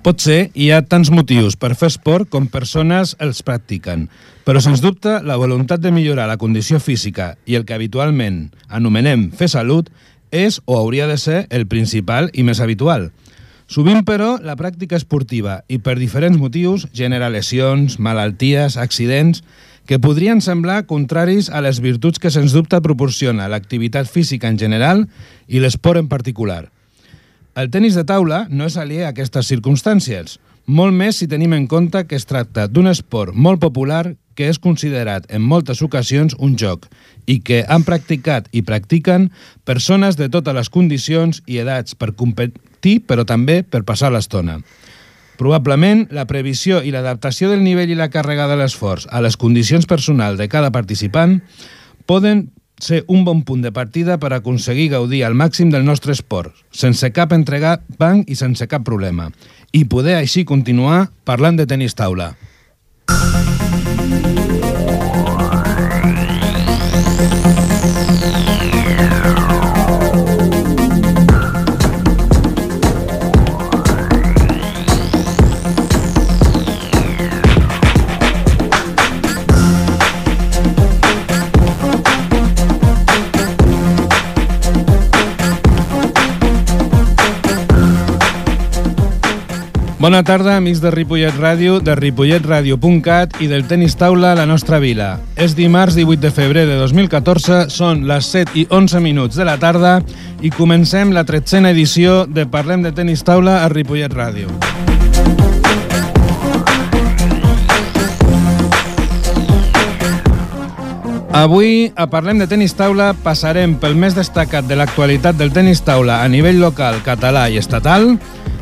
Potser hi ha tants motius per fer esport com persones els practiquen, però sens dubte la voluntat de millorar la condició física i el que habitualment anomenem fer salut és o hauria de ser el principal i més habitual. Sovint, però, la pràctica esportiva i per diferents motius genera lesions, malalties, accidents que podrien semblar contraris a les virtuts que sens dubte proporciona l'activitat física en general i l'esport en particular. El tennis de taula no és aliè a aquestes circumstàncies, molt més si tenim en compte que es tracta d'un esport molt popular que és considerat en moltes ocasions un joc i que han practicat i practiquen persones de totes les condicions i edats per competir, però també per passar l'estona. Probablement, la previsió i l'adaptació del nivell i la càrrega de l'esforç a les condicions personals de cada participant poden ser un bon punt de partida per aconseguir gaudir al màxim del nostre esport, sense cap entregar banc i sense cap problema, i poder així continuar parlant de tenis taula. Bona tarda, amics de Ripollet Ràdio, de ripolletradio.cat i del tenis taula a la nostra vila. És dimarts 18 de febrer de 2014, són les 7 i 11 minuts de la tarda i comencem la tretzena edició de Parlem de tenis taula a Ripollet Ràdio. Avui, a Parlem de tenis taula, passarem pel més destacat de l'actualitat del tenis taula a nivell local, català i estatal,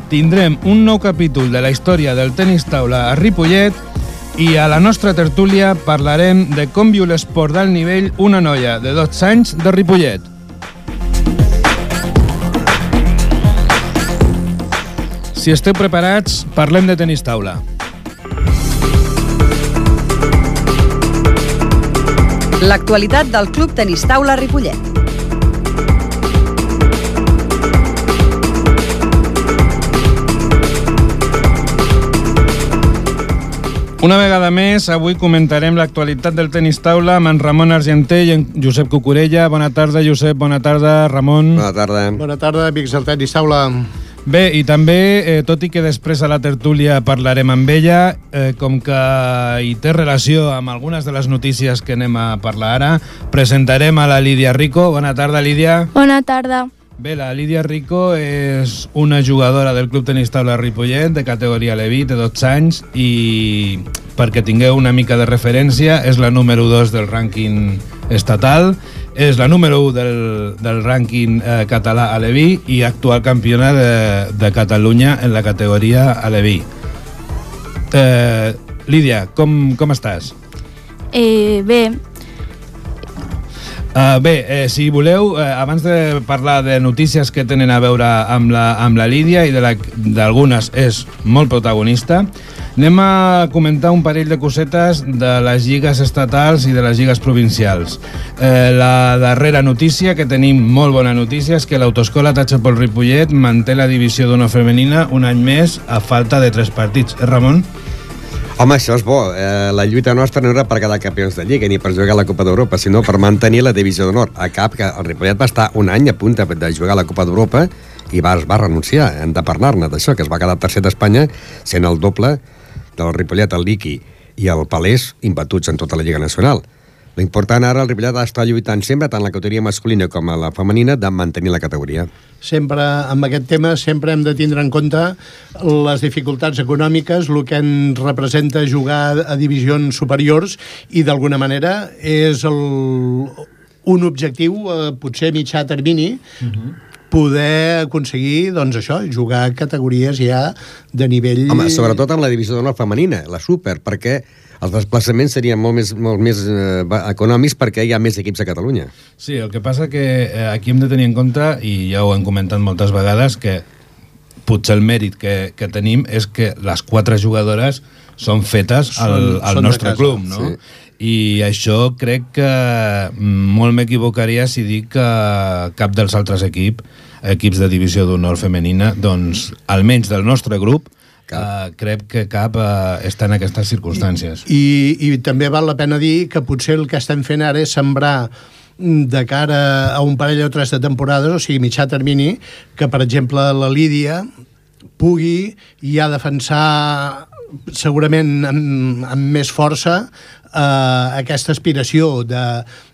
tindrem un nou capítol de la història del tenis taula a Ripollet i a la nostra tertúlia parlarem de com viu l'esport d'alt nivell una noia de 12 anys de Ripollet. Si esteu preparats, parlem de tenis taula. L'actualitat del Club Tenis Taula Ripollet. Una vegada més, avui comentarem l'actualitat del tenis taula amb en Ramon Argenter i en Josep Cucurella. Bona tarda, Josep. Bona tarda, Ramon. Bona tarda. Bona tarda, amics del tenis taula. Bé, i també, eh, tot i que després a la tertúlia parlarem amb ella, eh, com que hi té relació amb algunes de les notícies que anem a parlar ara, presentarem a la Lídia Rico. Bona tarda, Lídia. Bona tarda. Bé, la Lídia Rico és una jugadora del Club Tenis Taula Ripollet de categoria Leví, de 12 anys i perquè tingueu una mica de referència és la número 2 del rànquing estatal és la número 1 del, del rànquing eh, català a Leví i actual campiona de, de Catalunya en la categoria a Leví. Eh, Lídia, com, com estàs? Eh, bé, Uh, bé, eh, si voleu, eh, abans de parlar de notícies que tenen a veure amb la, amb la Lídia i d'algunes és molt protagonista, anem a comentar un parell de cosetes de les lligues estatals i de les lligues provincials. Eh, la darrera notícia, que tenim molt bona notícia, és que l'Autoescola Tachapol Ripollet manté la divisió d'una femenina un any més a falta de tres partits. Eh, Ramon? Home, això és bo. Eh, la lluita nostra no era per quedar campions de Lliga ni per jugar a la Copa d'Europa, sinó per mantenir la divisió d'honor. A cap, que el Ripollet va estar un any a punt de jugar a la Copa d'Europa i va, es va renunciar. Hem de parlar-ne d'això, que es va quedar tercer d'Espanya sent el doble del Ripollet, el Liqui i el Palès imbatuts en tota la Lliga Nacional. L'important ara, el Ripollet ha d'estar lluitant sempre, tant la categoria masculina com a la femenina, de mantenir la categoria. Sempre, amb aquest tema, sempre hem de tindre en compte les dificultats econòmiques, el que en representa jugar a divisions superiors i, d'alguna manera, és el, un objectiu, eh, potser mitjà termini, uh -huh poder aconseguir, doncs això, jugar a categories ja de nivell... Home, sobretot amb la divisió d'honor femenina, la súper, perquè els desplaçaments serien molt més, molt més eh, econòmics perquè hi ha més equips a Catalunya. Sí, el que passa que eh, aquí hem de tenir en compte, i ja ho hem comentat moltes vegades, que potser el mèrit que, que tenim és que les quatre jugadores són fetes al, al són nostre club, no? sí. I això crec que molt m'equivocaria si dic que cap dels altres equips, equips de divisió d'honor femenina, doncs, almenys del nostre grup. Uh, crec que cap uh, està en aquestes circumstàncies. I, I també val la pena dir que potser el que estem fent ara és sembrar mm, de cara a un parell o tres de temporades, o sigui, mitjà termini, que, per exemple, la Lídia pugui ja defensar segurament amb, amb més força eh, aquesta aspiració de,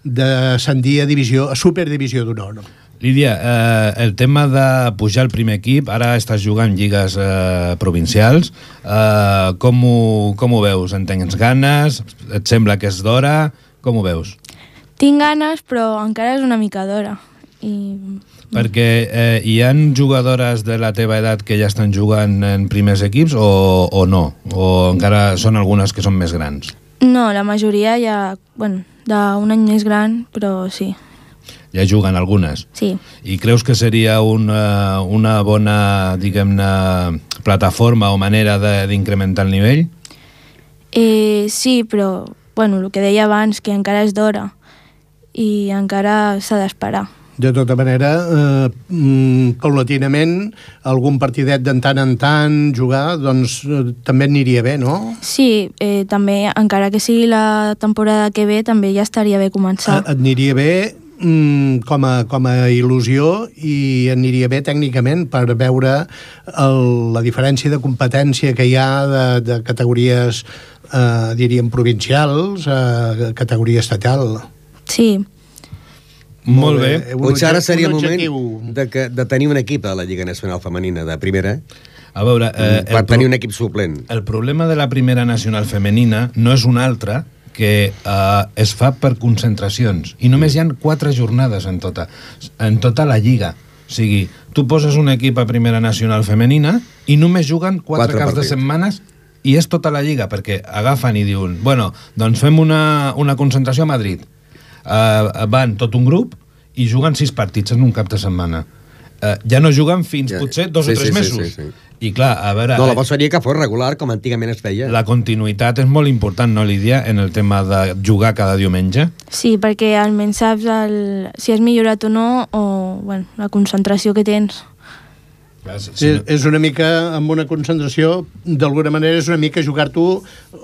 de ascendir a divisió, a superdivisió d'honor. Lídia, eh, el tema de pujar al primer equip, ara estàs jugant lligues eh, provincials, eh, com, ho, com ho veus? En tens ganes? Et sembla que és d'hora? Com ho veus? Tinc ganes, però encara és una mica d'hora. I Perquè eh, hi han jugadores de la teva edat que ja estan jugant en primers equips o, o no? O encara són algunes que són més grans? No, la majoria ja, bueno, d'un any més gran, però sí, Ja juguen algunes. sí. I creus que seria una, una bona, diguem-ne, plataforma o manera d'incrementar el nivell? Eh, sí, però, bueno, el que deia abans, que encara és d'hora i encara s'ha d'esperar. De tota manera, eh, mm, paulatinament, algun partidet de tant en tant jugar, doncs eh, també aniria bé, no? Sí, eh, també, encara que sigui la temporada que ve, també ja estaria bé començar. Et aniria bé mm, com, a, com a il·lusió i aniria bé tècnicament per veure el, la diferència de competència que hi ha de, de categories, eh, diríem, provincials, eh, categoria estatal. Sí, Molt bé. Un Potser ara seria un moment de, que, de tenir un equip a la Lliga Nacional Femenina de primera, A veure, eh, per el, tenir un equip suplent. el problema de la primera nacional femenina no és un altre que eh, es fa per concentracions i només hi han quatre jornades en tota, en tota la lliga. O sigui, tu poses un equip a primera nacional femenina i només juguen quatre, Quatre caps de partits. setmanes i és tota la lliga, perquè agafen i diuen bueno, doncs fem una, una concentració a Madrid. Uh, van tot un grup i juguen sis partits en un cap de setmana. Uh, ja no juguen fins Ja. potser dos Sí, o tres sí, sí, mesos. sí, sí. I clar, a veure... No, la eh, bo seria que fos regular, com antigament es feia. la continuïtat és molt important, no, Lídia, en el tema de jugar cada diumenge? sí, perquè almenys saps el, si has millorat o no, o bueno, la concentració que tens. Clar, si, Sí, és una mica, amb una concentració, d'alguna manera és una mica jugar-t'ho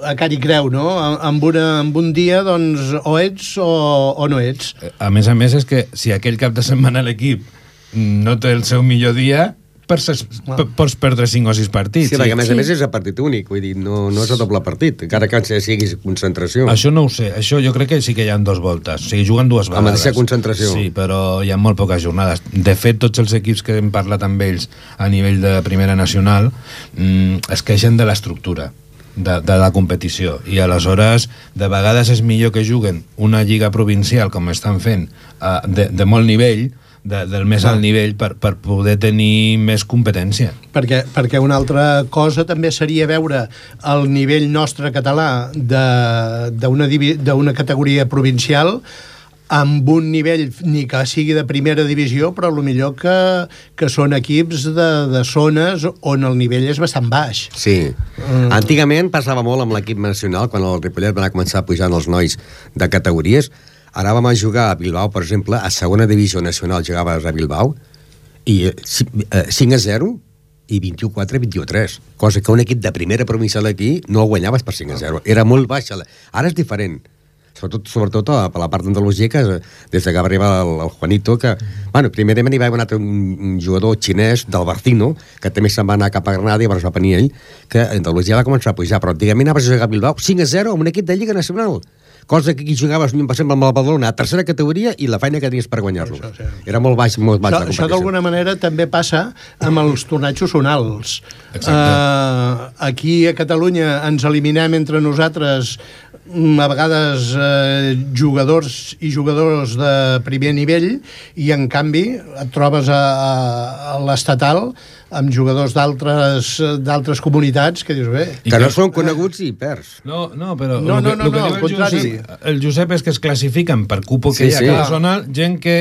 a car i creu, no? Amb, una, amb un dia, doncs, o ets o, o no ets. A més a més, és que si aquell cap de setmana l'equip no té el seu millor dia, pots, pots perdre 5 o 6 partits. Sí, perquè a més a Sí. més és a partit únic, vull dir, no, no és a doble partit, encara que sigui concentració. Això no ho sé, això jo crec que sí que hi ha dos voltes, o sigui, juguen dues vegades. mateixa concentració. Sí, però hi ha molt poques jornades. De fet, tots els equips que hem parlat amb ells a nivell de primera nacional mm, es queixen de l'estructura de, de la competició i aleshores de vegades és millor que juguen una lliga provincial com estan fent eh, de, de molt nivell de, del més alt nivell per, per poder tenir més competència Perquè, perquè una altra cosa també seria veure el nivell nostre català d'una categoria provincial amb un nivell ni que sigui de primera divisió, però a lo millor que, que són equips de, de zones on el nivell és bastant baix. Sí. Mm. Antigament passava molt amb l'equip nacional, quan el Ripollet va començar a pujar els nois de categories. Ara vam jugar a Bilbao, per exemple, a segona divisió nacional jugaves a Bilbao, i eh, ci- eh, 5 a 0 i 21-4, 21-3. Cosa que un equip de primera provincial aquí no guanyaves per 5 a 0. Era molt baixa. Ara és diferent sobretot, sobretot a, a la part d'Andalusia, que eh, des que va arribar el, el Juanito, que, bueno, primerament hi va haver un, altre, un, jugador xinès del Barcino, que també se'n va anar cap a Granada i va venir ell, que Andalusia va començar a pujar, però antigament anaves a jugar a Bilbao 5 a 0 amb un equip de Lliga Nacional cosa que aquí jugaves, per exemple, amb el Badalona a tercera categoria i la feina que tenies per guanyar-lo. Això, sí. Era molt baix, molt baix Això, la això d'alguna manera també passa amb els tornejos zonals. Exacte. Uh, aquí a Catalunya ens eliminem entre nosaltres a vegades eh, jugadors i jugadors de primer nivell i en canvi et trobes a, a, a l'estatal amb jugadors d'altres d'altres comunitats que dius, bé, Que no són coneguts i perds. No, no, però No, el que, no, no, el que no, diu al el contrari. Josep, el Josep és que es classifiquen per cupo que Sí, hi ha sí. a cada zonal, gent que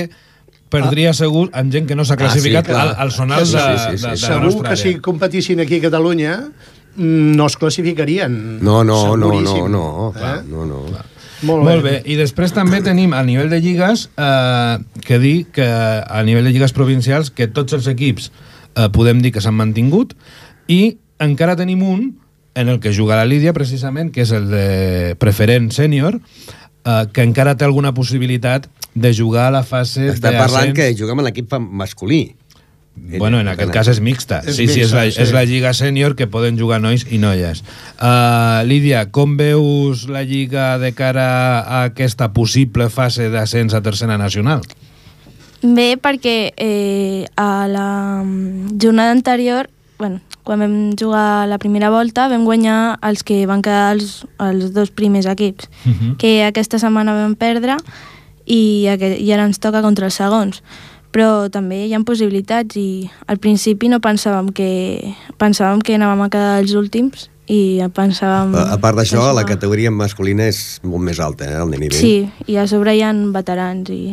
perdria segur amb gent que no s'ha Ah, sí, classificat clar. al, al zonal Sí, de, sí, sí, sí. de, de la segur nostra que si àrea. competissin aquí a Catalunya mm, no es classificarien. No, no, no, no, no, Eh? no, no. Molt, Molt bé, i després també tenim a nivell de lligues eh, que dir que a nivell de lligues provincials que tots els equips eh, podem dir que s'han mantingut i encara tenim un en el que juga la Lídia, precisament, que és el de preferent sènior, eh, que encara té alguna possibilitat de jugar a la fase Està parlant que juguem en l'equip masculí. Bueno, en aquest cas és mixta. És sí, sí, és la, mixta, sí. és la lliga sènior que poden jugar nois i noies. Uh, Lídia, com veus la lliga de cara a aquesta possible fase d'ascens a tercera nacional? Bé, perquè eh, a la mm, jornada anterior, bueno, quan vam jugar la primera volta, vam guanyar els que van quedar els, els dos primers equips, Uh -huh. que aquesta setmana vam perdre i, i ara ens toca contra els segons. Però també hi ha possibilitats i al principi no pensàvem que, pensàvem que anàvem a quedar els últims i pensàvem... A, a part d'això, la categoria masculina és molt més alta, eh, el nivell. Sí, i a sobre hi ha veterans i...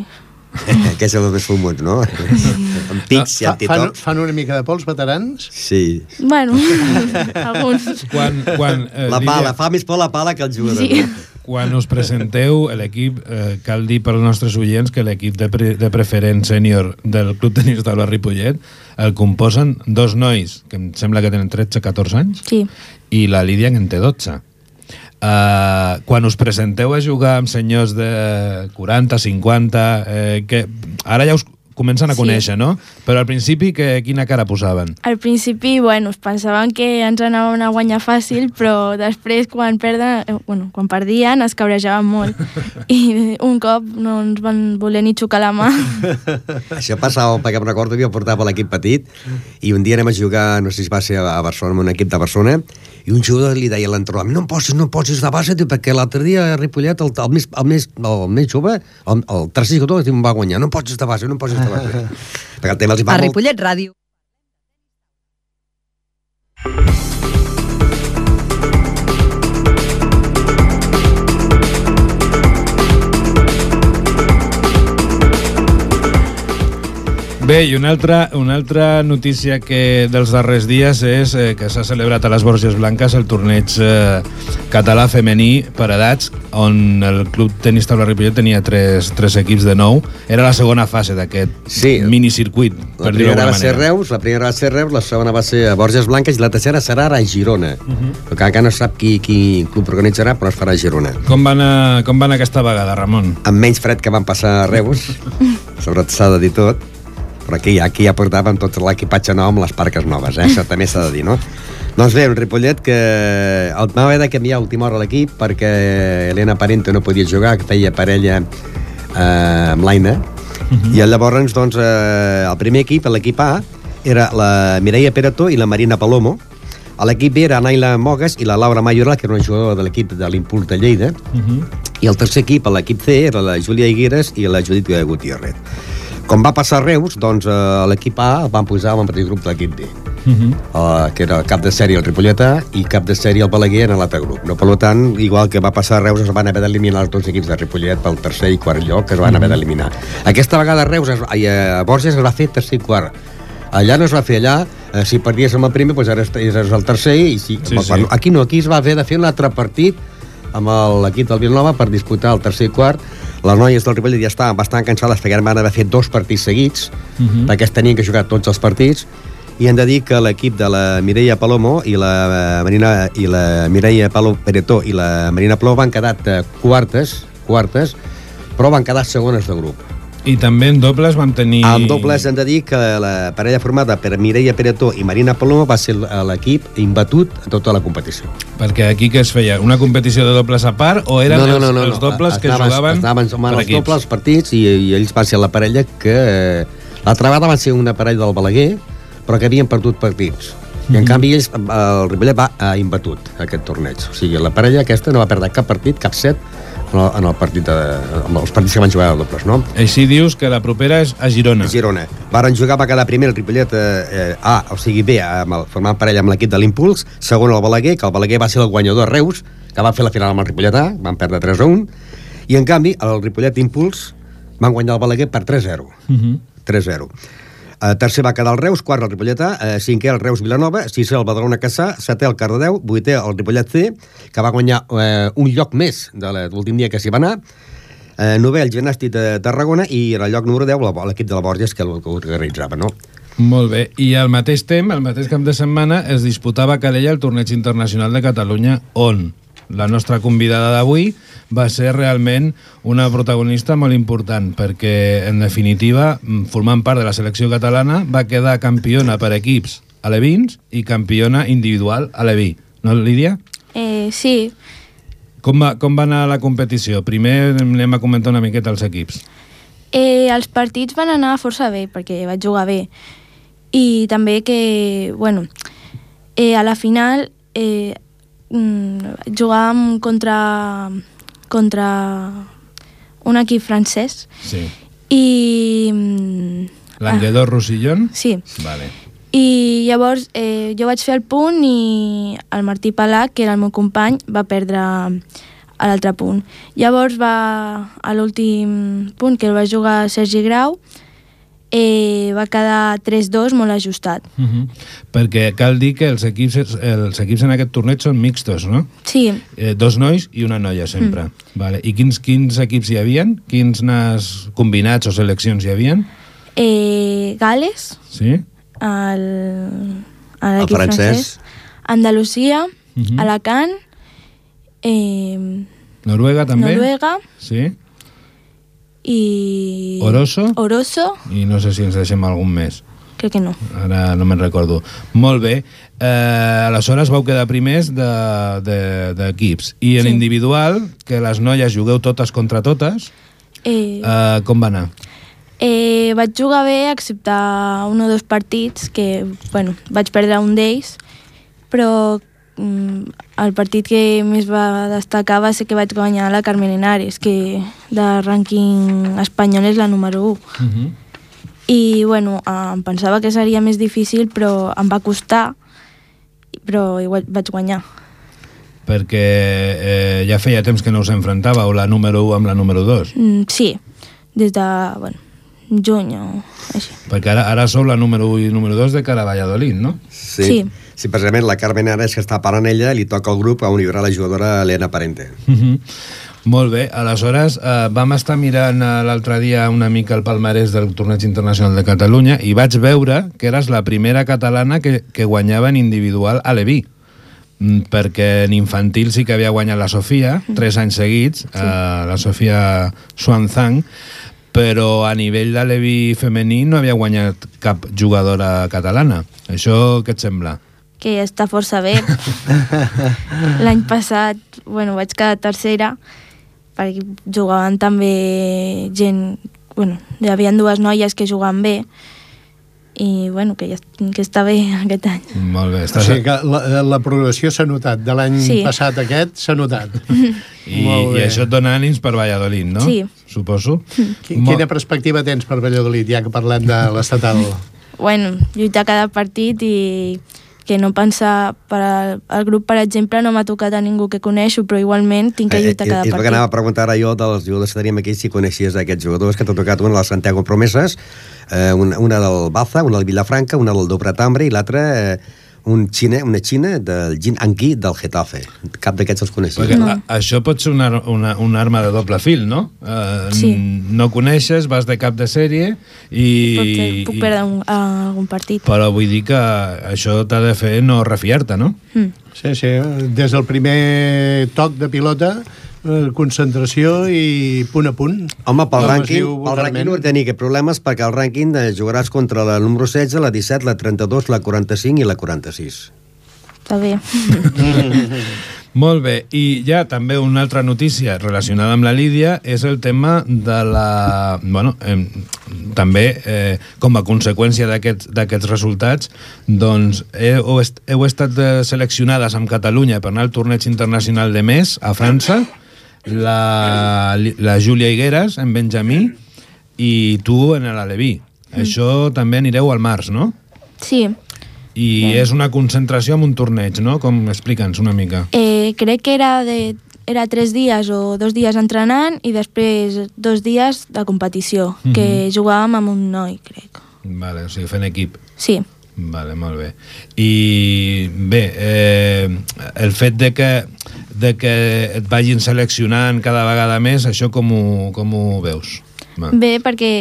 que és el més fumuts, no? amb pics i Fa, fan, antitocs. fan una mica de pols veterans? Sí. Bueno, alguns... Quan, quan, eh, La Lídia, pala, fa més por la pala que el jugador. Sí. no? Quan us presenteu, l'equip, eh, cal dir pels nostres oients que l'equip de, pre de preferent sènior del Club Tenis Taula Ripollet el composen dos nois, que em sembla que tenen 13-14 anys, Sí. i la Lídia, que en té 12. Uh, quan us presenteu a jugar amb senyors de 40, 50, eh, que ara ja us comencen a Sí. conèixer, no? Però al principi que, quina cara posaven? Al principi, bueno, es pensaven que ens anaven a guanyar fàcil, però després, quan perden, eh, bueno, quan perdien, es cabrejaven molt. I un cop no ens van voler ni xocar la mà. Això passava, perquè em recordo que jo portava l'equip petit i un dia anem a jugar, no sé si va ser a Barcelona, amb un equip de Barcelona, i un jugador li deia a l'entrenador, no em posis, no em posis de base, perquè l'altre dia a Ripollet, el, el, més, el, més, el més jove, el, el tercer jugador em va guanyar, no em posis de base, no em posis de base. perquè el tema els va A molt... Ripollet Ràdio. Bé, i una altra, una altra notícia que dels darrers dies és eh, que s'ha celebrat a les Borges Blanques el torneig eh, català femení per edats, on el Club Tenis Taula Ripollet tenia tres, tres equips de nou. Era la segona fase d'aquest Sí. minicircuit, La per dir-ho primera d'alguna va ser manera. Reus, la primera va ser Reus, la segona va ser a Borges Blanques i la tercera serà ara a Girona. Uh Mhm. -huh. Que encara no sap qui, qui club organitzarà, però es farà a Girona. Com va, anar, com va anar aquesta vegada, Ramon? amb menys fred que van passar a Reus, sobretot s'ha de dir tot, però aquí, aquí ja portàvem tot l'equipatge nou amb les parques noves, eh? això també s'ha de dir, no? Doncs bé, un Ripollet que el va haver de canviar a última hora l'equip perquè Helena Parente no podia jugar, que feia parella eh, amb l'Aina, i llavors, doncs, eh, el primer equip, l'equip A, era la Mireia Perató i la Marina Palomo, a l'equip B era Naila Mogues i la Laura Mayoral, que era una jugadora de l'equip de l'Impuls de Lleida, Uh -huh. i el tercer equip, a l'equip C, era la Júlia Higueres i la Judit Gutiérrez. Com va passar a Reus, doncs eh, l'equip A el van posar en el mateix grup de l'equip D, Uh -huh. eh, que era el cap de sèrie el Ripolletà i cap de sèrie el Balaguer en l'altre grup. No, per tant, igual que va passar a Reus, es van haver d'eliminar els dos equips de Ripollet pel tercer i quart lloc, que es van haver d'eliminar. Aquesta vegada a Reus, es, ai, a Borges es va fer tercer i quart. Allà no es va fer allà, eh, si perdies amb el primer, doncs ara eres el tercer, i si, Sí, el, sí. aquí no, aquí es va haver de fer un altre partit amb l'equip del Vilanova per disputar el tercer i quart. Les noies del Ripollet ja estaven bastant cansades perquè van haver fet dos partits seguits, uh Mhm. -huh. perquè es tenien que jugar tots els partits, i hem de dir que l'equip de la Mireia Palomo i la Marina i la Mireia Palo Peretó i la Marina Plou van quedar eh, quartes, quartes, però van quedar segones de grup. I també en dobles vam tenir... En dobles hem de dir que la parella formada per Mireia Peretó i Marina Palomo va ser l'equip imbatut en tota la competició. Perquè aquí què es feia? Una competició de dobles a part o eren els, els dobles que Estaven- jugaven estaven sumant per els equips? dobles partits i, i ells van ser la parella que... eh, L'altra vegada van ser una parella del Balaguer, però que havien perdut partits. I en Mhm. canvi ells, el Ripollet va ha imbatut aquest torneig. O sigui, la parella aquesta no va perdre cap partit, cap set, en el, en el partit de, en els partits que van jugar de dobles, no? Així dius que la propera és a Girona. A Girona. Varen jugar, va quedar primer el Ripollet eh, eh, A, o sigui B, amb el, formant parella amb l'equip de l'Impuls, segon el Balaguer, que el Balaguer va ser el guanyador a Reus, que va fer la final amb el Ripollet A, van perdre 3 a 1, i en canvi el Ripollet Impuls van guanyar el Balaguer per 3 a 0. Uh -huh. 3-0. Uh, tercer va quedar el Reus, quart el Ripolletà, uh, cinquè el Reus Vilanova, sisè el Badalona Caçà, setè el Cardedeu, vuitè el Ripollet C, que va guanyar uh, un lloc més de l'últim dia que s'hi va anar, uh, novè el Gimnàstic de Tarragona i en el lloc número 10 la- l'equip de la Borges, que ho organitzava, no? Molt bé. I al mateix temps, al mateix cap de setmana, es disputava a Calella el torneig internacional de Catalunya, on la nostra convidada d'avui va ser realment una protagonista molt important, perquè, en definitiva, formant part de la selecció catalana, va quedar campiona per equips alevins i campiona individual aleví. No, Lídia? Eh, sí, Com va, com va anar la competició? Primer anem a comentar una miqueta els equips. eh, els partits van anar força bé, perquè vaig jugar bé. I també que, bueno, eh, a la final eh, mm, jugàvem contra, contra un equip francès Sí. i... mm, Languedor Roussillon? Sí, Vale. i llavors eh, jo vaig fer el punt i el Martí Palà, que era el meu company, va perdre a l'altre punt. Llavors va a l'últim punt, que el va jugar Sergi Grau, eh, va quedar 3-2 molt ajustat. Uh -huh. Perquè cal dir que els equips, els equips en aquest torneig són mixtos, no? Sí, Eh, dos nois i una noia, sempre. Mm. Vale. I quins, quins equips hi havien? Quins nas combinats o seleccions hi havien? eh, Gales, Sí? el, El francès. francès, Andalusia, Mhm. Alacant, eh, Noruega, també? Noruega Sí? I... Oroso? Oroso, I no sé si ens deixem algun més. crec que no. Ara no me'n recordo. Molt bé. Eh, aleshores vau quedar primers d'equips. De, d'equips. I en Sí. individual, que les noies jugueu totes contra totes, Eh, eh, com va anar? eh, vaig jugar bé, excepte un o dos partits, que, bueno, vaig perdre un d'ells, però el partit que més va destacar va ser que vaig guanyar la Carmen Henares, que de rànquing espanyol és la número 1. Uh -huh. I, bueno, em pensava que seria més difícil, però em va costar, però igual vaig guanyar. Perquè eh, ja feia temps que no us enfrontàveu la número 1 amb la número 2. Mm, sí, des de, bueno, juny o així. Perquè ara, ara sou la número 1 i número 2 de cara a Valladolid, no? Sí. Sí. Sí, precisament la Carmen ara és que està parant ella i li toca al grup a on hi haurà la jugadora Elena Parente. Uh -huh. Molt bé, aleshores eh, vam estar mirant eh, l'altre dia una mica el palmarès del torneig internacional de Catalunya i vaig veure que eres la primera catalana que, que guanyava en individual a Leví Mm, perquè en infantil sí que havia guanyat la Sofia, tres anys seguits, sí. eh, la Sofia Swanzang, però a nivell de Levi femení no havia guanyat cap jugadora catalana. Això què et sembla? Que està força bé. L'any passat, bueno, vaig quedar tercera, perquè jugaven també gent... Bueno, hi havia dues noies que jugaven bé, i, bueno, que, ja, que està bé aquest any. Molt bé, O estàs... sigui que la, la progressió s'ha notat. De l'any Sí. passat a aquest s'ha notat. I, I això et dona ànims per Valladolid, no? Sí. Suposo. Qui- Quina perspectiva tens per Valladolid, ja que parlem de l'estatal? Bueno, lluitar cada partit i que no pensar... Per al, al grup, per exemple, no m'ha tocat a ningú que coneixo, però igualment tinc que lluitar cada Eh, és el que anava a partit. preguntar ara jo dels jugadors que teníem aquí, si coneixies aquests jugadors, que t'ha tocat una de la Santiago Promeses, eh, una, una del Baza, una del Vilafranca, una del Dobre Tambre i l'altra eh, un xina, una xina del Jin Anqui del Getafe. Cap d'aquests els coneixies. Perquè No. a, això pot ser una, una, una arma de doble fil, no? Uh, Sí. No coneixes, vas de cap de sèrie i... Potser puc perdre un, a algun partit. Però vull dir que això t'ha de fer no refiar-te, no? Mm. Sí, sí, des del primer toc de pilota, concentració i punt a punt. Home, pel es rànquing, pel rànquing no he tenir cap problemes perquè el rànquing eh, jugaràs contra la número 16, la 17, la 32, la 45 i la 46. Està bé. Molt bé, i ja també una altra notícia relacionada amb la Lídia és el tema de la... Bueno, eh, també eh, com a conseqüència d'aquests d'aquests resultats, doncs heu, est heu estat eh, seleccionades amb Catalunya per anar al torneig internacional de mes a França, la, la Júlia Higueras, en Benjamí, i tu en l'Aleví. Això també anireu al març, no? Sí, I és una concentració amb un torneig, no? Com explica'ns una mica. eh, crec que era de era tres dies o dos dies entrenant i després dos dies de competició, Mhm. que jugàvem amb un noi, crec. Vale, o sigui, fent equip. Sí, Vale, molt bé. I bé, eh, el fet de que, de que et vagin seleccionant cada vegada més, això com ho, com ho veus? Va. bé perquè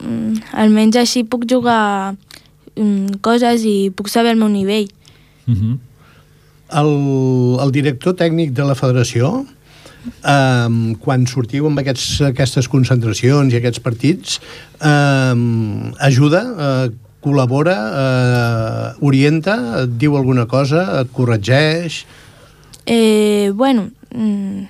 mm, almenys així puc jugar mm, coses i puc saber el meu nivell. Uh -huh. El, el director tècnic de la federació, um, quan sortiu amb aquests, aquestes concentracions i aquests partits, um, ajuda, uh, col·labora, uh, orienta, et diu alguna cosa, et corregeix... Eh, bueno, mm,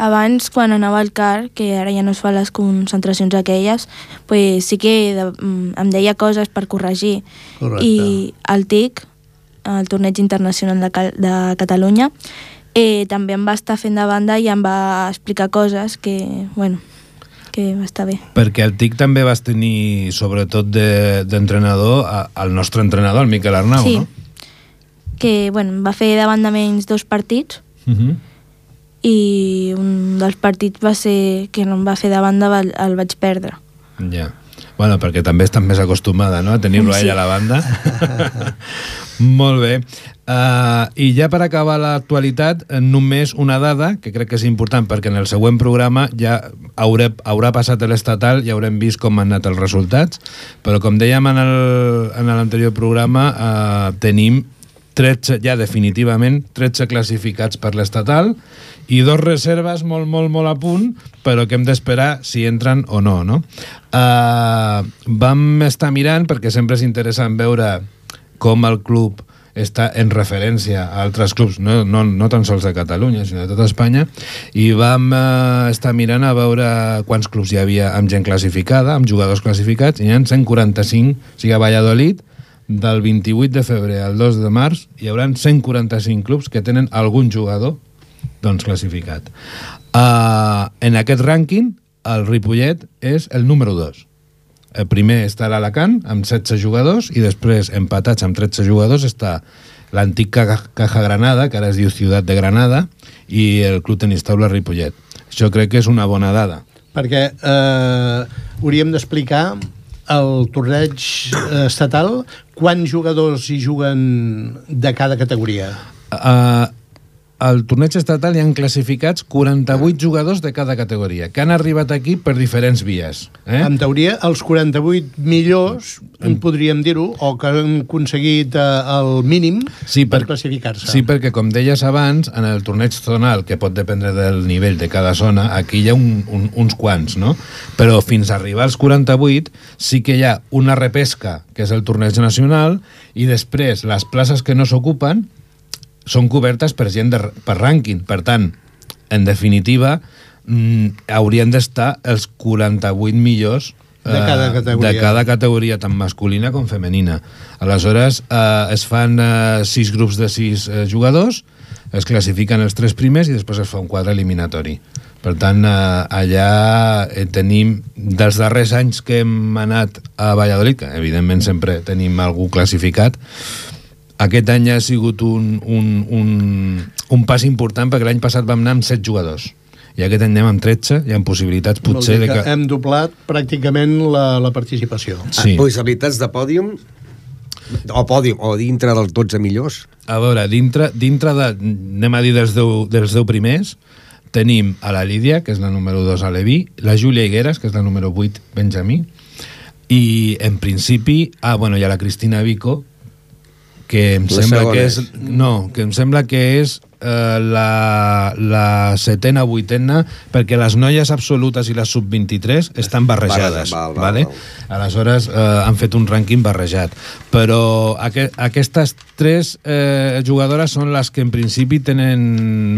abans, quan anava al CAR, que ara ja no es fa les concentracions aquelles, pues sí que de, mm, em deia coses per corregir. Correcte. I el TIC, el Torneig Internacional de, Cal de Catalunya, eh, també em va estar fent de banda i em va explicar coses que, bueno, que va estar bé. Perquè el TIC també vas tenir, sobretot d'entrenador, de, al nostre entrenador, el Miquel Arnau, sí. no? Que bueno, va fer de banda menys dos partits Uh -huh. i un dels partits va ser que no em va fer de banda el, el vaig perdre. Ja. Bueno, perquè també estàs més acostumada, no?, a tenir-lo Sí. ella a la banda. Molt bé. Uh, I ja per acabar l'actualitat, només una dada, que crec que és important, perquè en el següent programa ja hauré, haurà passat l'estatal i haurem vist com han anat els resultats, però com dèiem en l'anterior programa, uh, tenim 13, ja definitivament, 13 classificats per l'estatal i dos reserves molt, molt, molt a punt, però que hem d'esperar si entren o no, no? Uh, vam estar mirant, perquè sempre és interessant veure com el club està en referència a altres clubs, no, no, no tan sols de Catalunya, sinó de tota Espanya, i vam eh, estar mirant a veure quants clubs hi havia amb gent classificada, amb jugadors classificats, i hi ha 145, o sigui, a Valladolid, del 28 de febrer al 2 de març, hi haurà 145 clubs que tenen algun jugador doncs, classificat. Uh, en aquest rànquing, el Ripollet és el número 2. El primer està l'Alacant, amb 16 jugadors, i després, empatats amb 13 jugadors, està l'antic Caja, Granada, que ara es diu Ciutat de Granada, i el Club Tenis Taula Ripollet. Això crec que és una bona dada. Perquè eh, hauríem d'explicar el torneig eh, estatal quants jugadors hi juguen de cada categoria. Uh, al torneig estatal hi han classificats 48 jugadors de cada categoria, que han arribat aquí per diferents vies. Eh? En teoria, els 48 millors, en podríem dir-ho, o que han aconseguit eh, el mínim Sí, per, per- classificar-se. Sí, perquè com deies abans, en el torneig zonal, que pot dependre del nivell de cada zona, aquí hi ha un, un, uns quants, no? Però fins a arribar als 48 sí que hi ha una repesca, que és el torneig nacional, i després les places que no s'ocupen són cobertes per gent de, per rànquing. Per tant, en definitiva, mm, haurien d'estar els 48 millors De cada eh, categoria. de cada categoria tant masculina com femenina. Aleshores, eh, es fan eh, sis grups de sis eh, jugadors, es classifiquen els tres primers i després es fa un quadre eliminatori. Per tant, eh, allà eh, tenim, dels darrers anys que hem anat a Valladolid, que evidentment sempre tenim algú classificat, aquest any ha sigut un, un, un, un pas important perquè l'any passat vam anar amb 7 jugadors i aquest any anem amb 13 i amb possibilitats potser dir de que que... hem doblat pràcticament la, la participació. Sí. Ah, possibilitats de pòdium o pòdium, o dintre dels 12 millors A veure, dintre, dintre de, anem a dir dels 10, dels 10 primers, tenim a la Lídia, que és la número 2 a Leví, la Júlia Higueres, que és la número 8, Benjamí, i en principi, ah, bueno, hi ha la Cristina Vico, que em La sembla segona que és... No, que em sembla que és eh, la, la setena, vuitena, perquè les noies absolutes i les sub-23 estan barrejades. Val, val, vale? val. Aleshores, eh, han fet un rànquing barrejat. Però aqu aquestes tres eh, jugadores són les que en principi tenen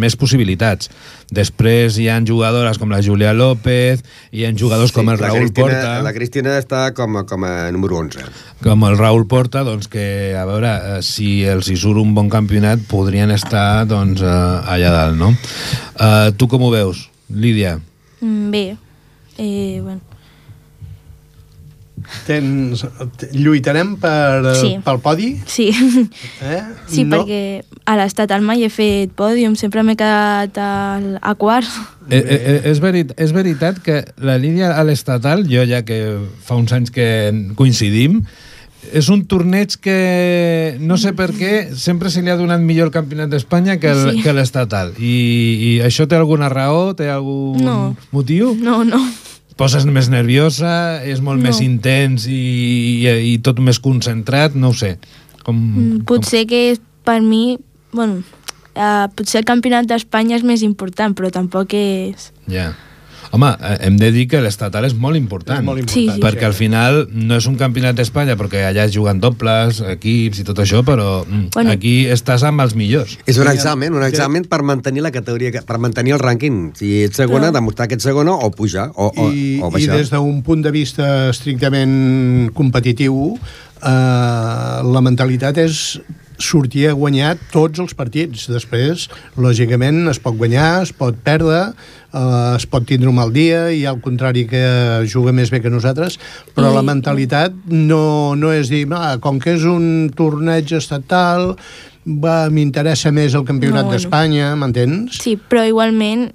més possibilitats. Després hi han jugadores com la Julia López, hi ha jugadors com el la Raúl Cristina, Porta... La Cristina està com a, com a número 11. Com el Raúl Porta, doncs que, a veure, eh, si els hi surt un bon campionat, podrien estar doncs, eh, allà dalt, no? Eh, tu com ho veus, Lídia? Mm, Bé, eh, bueno, Tens, lluitarem per, eh, Sí. pel podi? sí. Eh? Sí, no? perquè a l'estatal mai he fet pòdium, sempre m'he quedat al, a quart. Eh, eh, és, verit, és veritat que la Lídia a l'estatal, jo ja que fa uns anys que coincidim, és un torneig que no sé per què sempre se li ha donat millor el campionat d'Espanya que el- Sí. que l'estatal. I, I això té alguna raó? Té algun No. motiu? No, no. poses més nerviosa, és molt No. més intens i, i, i tot més concentrat, no ho sé. Com, Mm, Potser que és, per mi, bueno, uh, potser el campionat d'Espanya és més important, però tampoc és... Com, ja. Home, eh, hem de dir que l'estatal és molt important. És molt Sí, important. sí. perquè al final no és un campionat d'Espanya perquè allà es juguen dobles, equips i tot això, però mm, Bueno. aquí estàs amb els millors. És un Sí, examen, un sí. examen per mantenir la categoria, per mantenir el rànquing. Si ets segona, Però- demostrar que ets segona o pujar, o, o, I, o i baixar. des d'un punt de vista estrictament competitiu, eh, la mentalitat és sortir a guanyar tots els partits. Després, lògicament, es pot guanyar, es pot perdre, eh, es pot tindre un mal dia, i al contrari que juga més bé que nosaltres, però I- la mentalitat no, no és dir, ah, com que és un torneig estatal, m'interessa més el campionat No, bueno. d'Espanya, m'entens? Sí, però igualment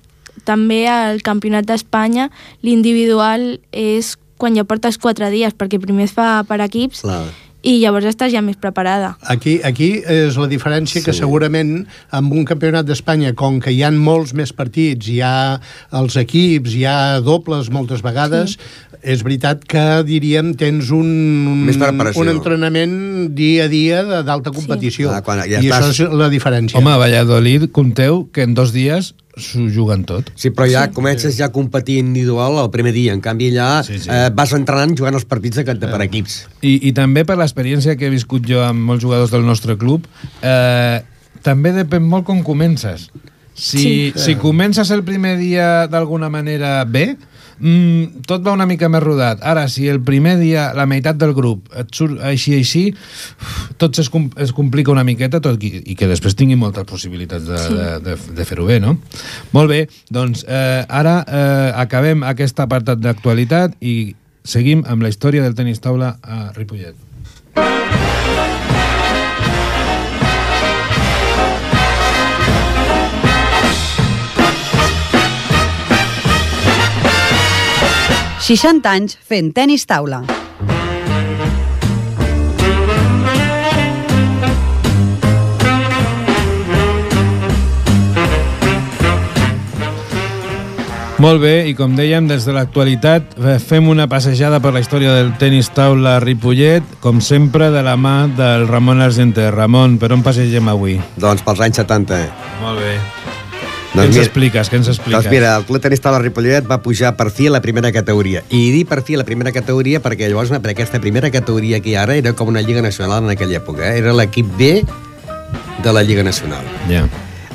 també al campionat d'Espanya l'individual és quan ja portes quatre dies, perquè primer es fa per equips Clar. I llavors estàs ja més preparada. Aquí, aquí és la diferència que Sí. segurament amb un campionat d'Espanya, com que hi han molts més partits, hi ha els equips, hi ha dobles moltes vegades, sí. és veritat que, diríem, tens un, un entrenament dia a dia de- d'alta competició. Ah, quan ja I estàs- això és la diferència. Home, a Valladolid, compteu que en dos dies s'ho juguen tot. Sí, però ja sí, comences ja a competir individual el primer dia. En canvi, allà Sí, sí. Eh, vas entrenant jugant els partits de, de per equips. I, I també per l'experiència que he viscut jo amb molts jugadors del nostre club, eh, també depèn molt com comences. Si, Sí. si comences el primer dia d'alguna manera bé, mm, tot va una mica més rodat. Ara, si el primer dia la meitat del grup et surt així, així, tot es, com- es complica una miqueta tot i, i que després tingui moltes possibilitats de, Sí. de, de, de fer-ho bé, no? Molt bé, doncs eh, ara eh, acabem aquest apartat d'actualitat i seguim amb la història del tenis taula a Ripollet. ...60 anys fent tenis taula. Molt bé, i com dèiem, des de l'actualitat eh, fem una passejada per la història del tenis taula a Ripollet, com sempre de la mà del Ramon Argenter. Ramon, per on passegem avui? Doncs pels anys 70. Molt bé. Què Doncs ens mira- expliques? Què ens expliques? Doncs mira, el Club Tenis Taula Ripollet va pujar per fi a la primera categoria. I dir per fi a la primera categoria perquè llavors per aquesta primera categoria que hi ara era com una lliga nacional en aquella època. Eh? Era l'equip B de la Lliga Nacional. Ja.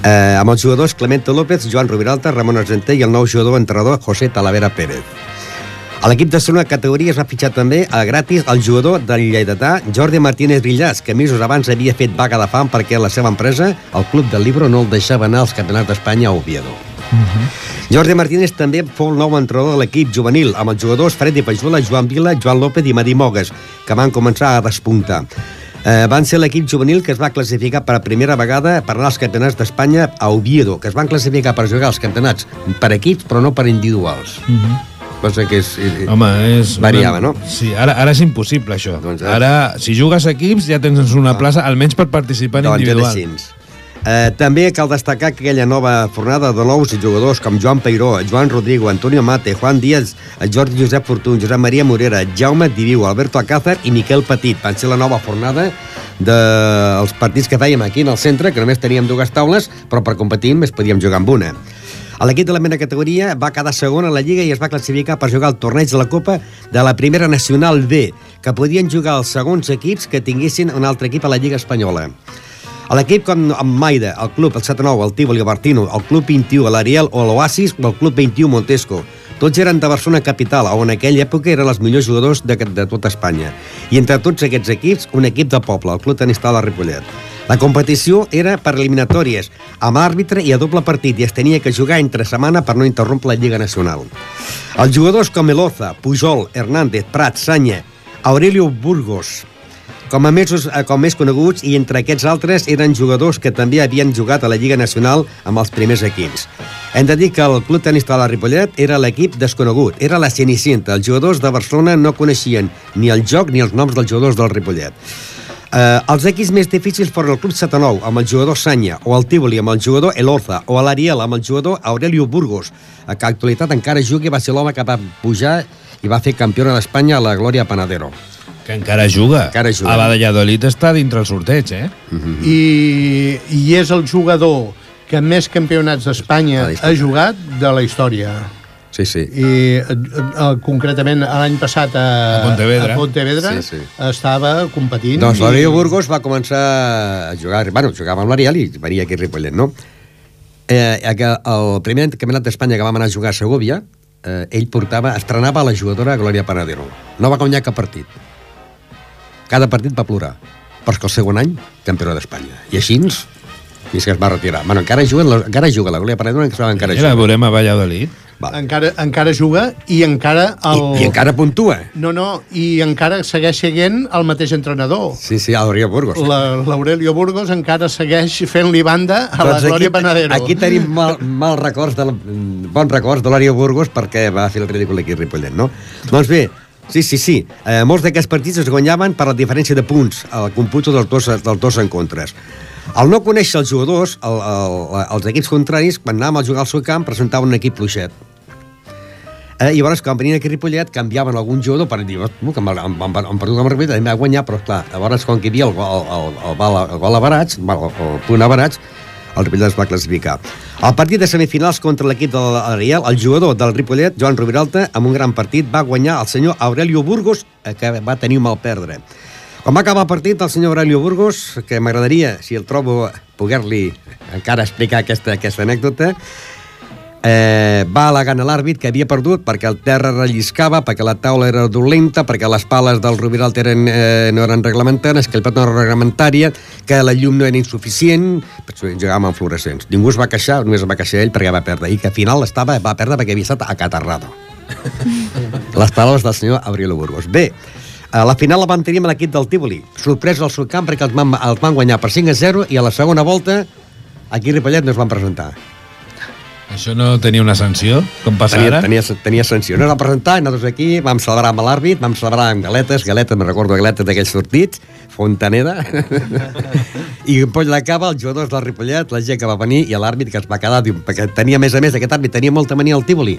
Eh, amb els jugadors Clemente López, Joan Rubiralta, Ramon Argenter i el nou jugador entrenador José Talavera Pérez. A l'equip de segona categoria es va fitxar també a gratis el jugador del Lleidatà Jordi Martínez Brillàs, que mesos abans havia fet vaga de fam perquè la seva empresa, el Club del Libro, no el deixava anar als campionats d'Espanya a Oviedo. Jordi Martínez també fou el nou entrenador de l'equip juvenil, amb els jugadors Freddy Pajula, Joan Vila, Joan López i Madi Mogues, que van començar a despuntar. Eh, van ser l'equip juvenil que es va classificar per primera vegada per anar als campionats d'Espanya a Oviedo, que es van classificar per jugar als campionats per equips, però no per individuals. Uh -huh. Cosa que és... eh, Home, és... Variava, no? Sí, ara, ara és impossible, això. Doncs, eh. Ara, si jugues equips, ja tens una plaça, almenys per participar en Doncs individual. així. Eh, també cal destacar que aquella nova fornada de nous jugadors com Joan Peiró, Joan Rodrigo, Antonio Mate, Juan Díaz, Jordi Josep Fortun, Josep Maria Morera, Jaume Diviu, Alberto Alcázar i Miquel Petit. Van ser la nova fornada dels partits que fèiem aquí en el centre, que només teníem dues taules, però per competir només podíem jugar amb una. L'equip de la mena categoria va quedar segon a la Lliga i es va classificar per jugar el torneig de la Copa de la Primera Nacional B, que podien jugar els segons equips que tinguessin un altre equip a la Lliga Espanyola. A l'equip com amb Maida, el Club el 7-9, el Tívoli, el Bartino, el Club 21, l'Ariel o l'Oasis o el Club 21 Montesco. Tots eren de Barcelona capital, on en aquella època eren els millors jugadors de, de tota Espanya. I entre tots aquests equips, un equip de poble, el Club Tenis Taula Ripollet. La competició era per eliminatòries, amb àrbitre i a doble partit, i es tenia que jugar entre setmana per no interrompre la Lliga Nacional. Els jugadors com Eloza, Pujol, Hernández, Prat, Sanya, Aurelio Burgos, com a, més, com més coneguts i entre aquests altres eren jugadors que també havien jugat a la Lliga Nacional amb els primers equips. Hem de dir que el Club Tenis de la Ripollet era l'equip desconegut, era la Cenicienta. Els jugadors de Barcelona no coneixien ni el joc ni els noms dels jugadors del Ripollet. Eh, els equips més difícils foren el Club 79 amb el jugador Sanya, o el Tívoli amb el jugador Elorza, o l'Ariel amb el jugador Aurelio Burgos, eh, que a actualitat encara juga i va ser l'home que va pujar i va fer campiona d'Espanya a la Glòria Panadero. Que encara juga. Encara juga. A Valladolid està dintre el sorteig, eh? I, I és el jugador que més campionats d'Espanya la ha jugat de la història. Sí, sí. I eh, eh, concretament l'any passat a, A Pontevedra. a Pontevedra Sí, sí. estava competint. Doncs i- l'Ariel Burgos va començar a jugar... Bueno, jugava amb l'Ariel i venia aquí a Ripollet, no? Eh, que el primer campionat d'Espanya que vam anar a jugar a Segovia, eh, ell portava, estrenava la jugadora Glòria Panadero. No va guanyar cap partit. Cada partit va plorar. Però és que el segon any, campió d'Espanya. I així, fins que es va retirar. Bueno, encara juga, la- encara juga la Glòria Panadero, encara, encara juga. veurem a Valladolid. Va. encara, encara juga i encara el... I, I encara puntua. No, no, i encara segueix seguint el mateix entrenador. Sí, sí, l'Ariel Burgos. La- L'Aurelio Burgos encara segueix fent-li banda a la Doncs Glòria aquí, Panadero. Aquí tenim mal, mal records de la, bons records de l'Ària Burgos perquè va fer el ridícul aquí a Ripollet, no? Doncs bé, sí, sí, sí. Eh, molts d'aquests partits es guanyaven per la diferència de punts al computo dels dos, dels dos encontres. Al no conèixer els jugadors, el, el, els equips contraris, quan anàvem a jugar al seu camp, presentaven un equip fluixet. Eh, I llavors, quan venien aquí a Ripollet, canviaven algun jugador per dir, "Oh, que em, perdut amb el Ripollet, va guanyar, però clar, llavors, quan hi havia el, gol- el, el, el, el gol a barats, el, el punt a barats, el Ripollet es va classificar. Al partit de semifinals contra l'equip de l'Ariel, el jugador del Ripollet, Joan Rubiralta, amb un gran partit, va guanyar el senyor Aurelio Burgos, eh, que va tenir mal perdre. Quan va acabar el partit, el senyor Aurelio Burgos, que m'agradaria, si el trobo, poder-li encara explicar aquesta, aquesta anècdota, eh, va al·legant a l'àrbit que havia perdut perquè el terra relliscava, perquè la taula era dolenta, perquè les pales del Rubiralt eren, eh, no eren reglamentàries, que el pet no era reglamentària, que la llum no era insuficient, jugàvem amb fluorescents. Ningú es va queixar, només es va queixar ell perquè va perdre, i que al final estava, va perdre perquè havia estat acatarrado. les paraules del senyor Aurelio Burgos. Bé, a la final la vam tenir amb l'equip del Tívoli. Sorpresa al seu camp perquè els van, els van guanyar per 5 a 0 i a la segona volta aquí a Ripollet no es van presentar. Això no tenia una sanció, com passa Tenia, ara? tenia, tenia sanció. No es va presentar, i nosaltres aquí vam celebrar amb l'àrbit, vam celebrar amb galetes, galetes, me recordo galetes d'aquells sortits, Fontaneda, i després l'acaba els jugadors del Ripollet, la gent que va venir, i l'àrbit que es va quedar, diu, perquè tenia, a més a més, aquest àrbit tenia molta mania al Tívoli.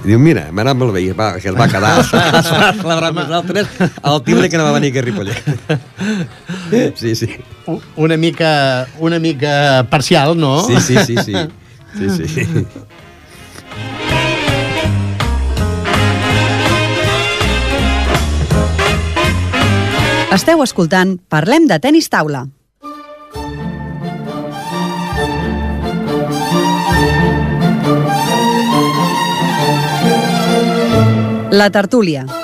I diu, mira, m'ha anat molt bé, i va, que es va quedar. Es va celebrar amb nosaltres el Tívoli que no va venir a Ripollet. Sí, sí. Una mica, una mica parcial, no? Sí, sí, sí, sí. Sí, sí. Esteu escoltant Parlem de tennis taula. La tertúlia.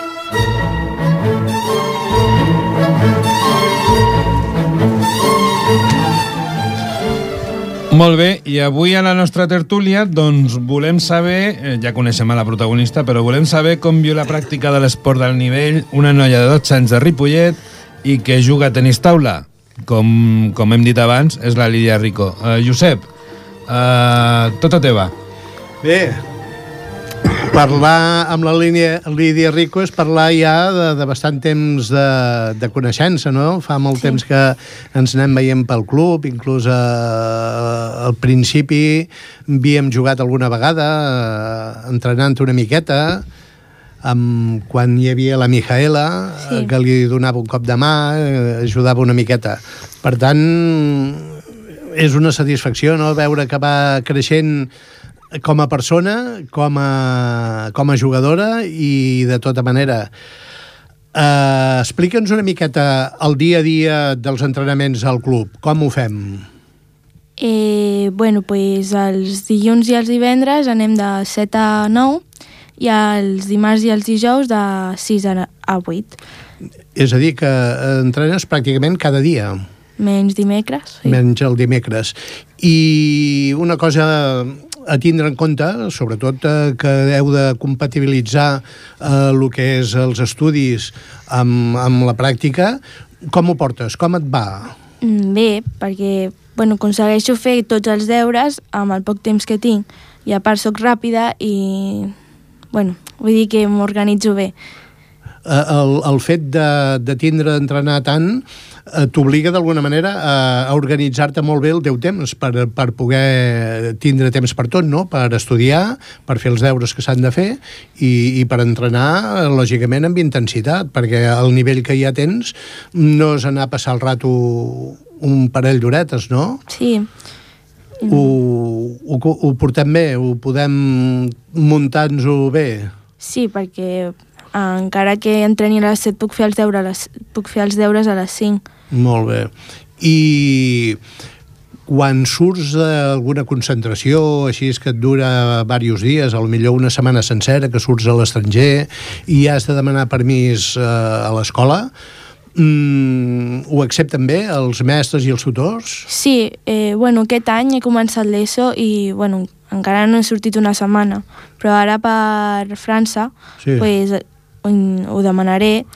Molt bé, i avui a la nostra tertúlia doncs volem saber, eh, ja coneixem a la protagonista, però volem saber com viu la pràctica de l'esport del nivell una noia de 12 anys de Ripollet i que juga a tenis taula. Com, com hem dit abans, és la Lídia Rico. Uh, Josep, uh, tota teva. Bé, parlar amb la línia Lídia Rico és parlar ja de, de bastant temps de, de coneixença, no? Fa molt sí. temps que ens anem veient pel club, inclús eh, al principi havíem jugat alguna vegada eh, entrenant una miqueta amb, quan hi havia la Mijaela, sí. Sí. que li donava un cop de mà, eh, ajudava una miqueta. Per tant, és una satisfacció no? veure que va creixent com a persona, com a, com a jugadora i de tota manera. Uh, Explica'ns una miqueta el dia a dia dels entrenaments al club. Com ho fem? Eh, bueno, pues els dilluns i els divendres anem de 7 a 9 i els dimarts i els dijous de 6 a a 8. És a dir, que entrenes pràcticament cada dia, Menys dimecres. sí. menys el dimecres. I una cosa a tindre en compte, sobretot eh, que heu de compatibilitzar eh, el que és els estudis amb, amb la pràctica, com ho portes? Com et va? Mm, Bé, perquè bueno, aconsegueixo fer tots els deures amb el poc temps que tinc i a part sóc ràpida i bueno, vull dir que m'organitzo bé. Eh, el, el fet de, de tindre d'entrenar tant eh, t'obliga d'alguna manera a, a organitzar-te molt bé el teu temps per, per poder tindre temps per tot, no? per estudiar, per fer els deures que s'han de fer i, i per entrenar, lògicament, amb intensitat, perquè el nivell que ja tens no és anar a passar el rato un parell d'horetes, no? Sí, Ho, ho, ho portem bé, ho podem muntar-nos-ho bé. sí, perquè encara que entreni a les 7 puc fer els deures a les, puc fer els deures a les 5. Molt bé. I quan surts d'alguna concentració, així és que et dura diversos dies, a lo millor una setmana sencera, que surts a l'estranger i has de demanar permís eh, a l'escola, mm, ho accepten bé els mestres i els tutors? Sí, eh, bueno, aquest any he començat l'ESO i, bueno, encara no he sortit una setmana, però ara per França Sí. pues, ho, ho demanaré